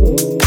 Bye.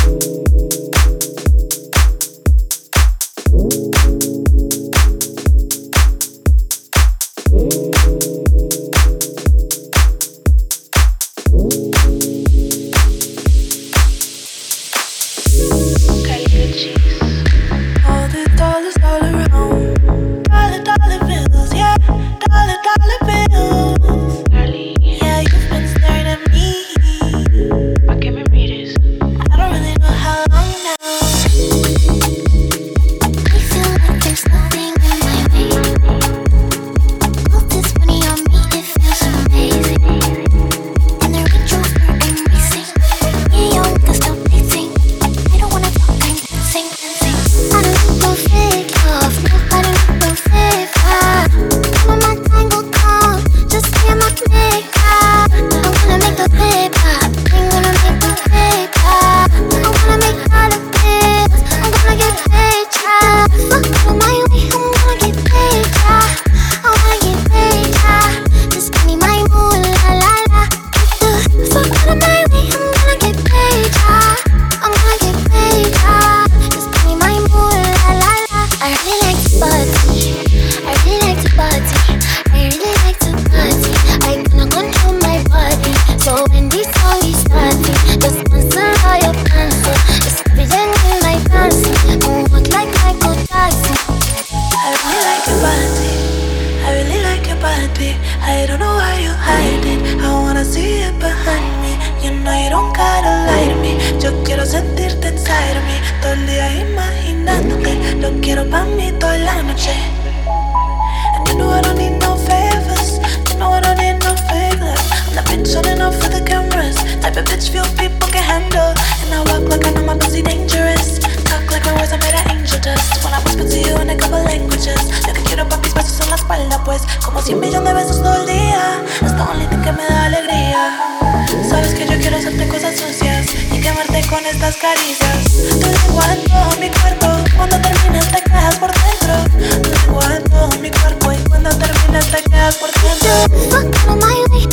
I wanna see it behind me. You know you don't gotta lie me. Yo quiero sentirte inside of me. Todo el día imaginándote. Lo quiero para mí toda la noche. And you know I espalda, pues como 100 millones de besos todo el día. Hasta un que me da alegría. Sabes que yo quiero hacerte cosas sucias y quemarte con estas caricias. Tú cuando mi cuerpo, cuando terminas te quedas por dentro. Tú cuando mi cuerpo y cuando terminas te quedas por dentro. Fuck out of my way.